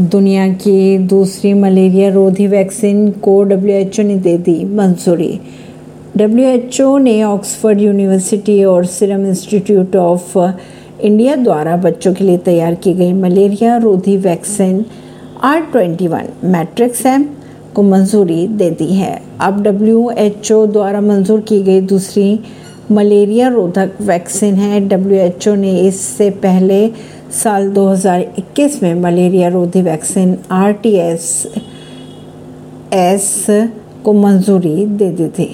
दुनिया की दूसरी मलेरिया रोधी वैक्सीन को डब्ल्यूएचओ ने दे दी मंजूरी। डब्ल्यूएचओ ने ऑक्सफोर्ड यूनिवर्सिटी और सीरम इंस्टीट्यूट ऑफ़ इंडिया द्वारा बच्चों के लिए तैयार की गई मलेरिया रोधी vaccine R twenty one matrix M को मंजूरी दे दी है। अब डब्ल्यूएचओ द्वारा मंजूर की गई दूसरी मलेरिया रोधक वैक्सीन है। डब्ल्यूएचओ ने इससे पहले साल 2021 में? मलेरिया रोधी vaccine R T S S को मंजूरी दे दी थी।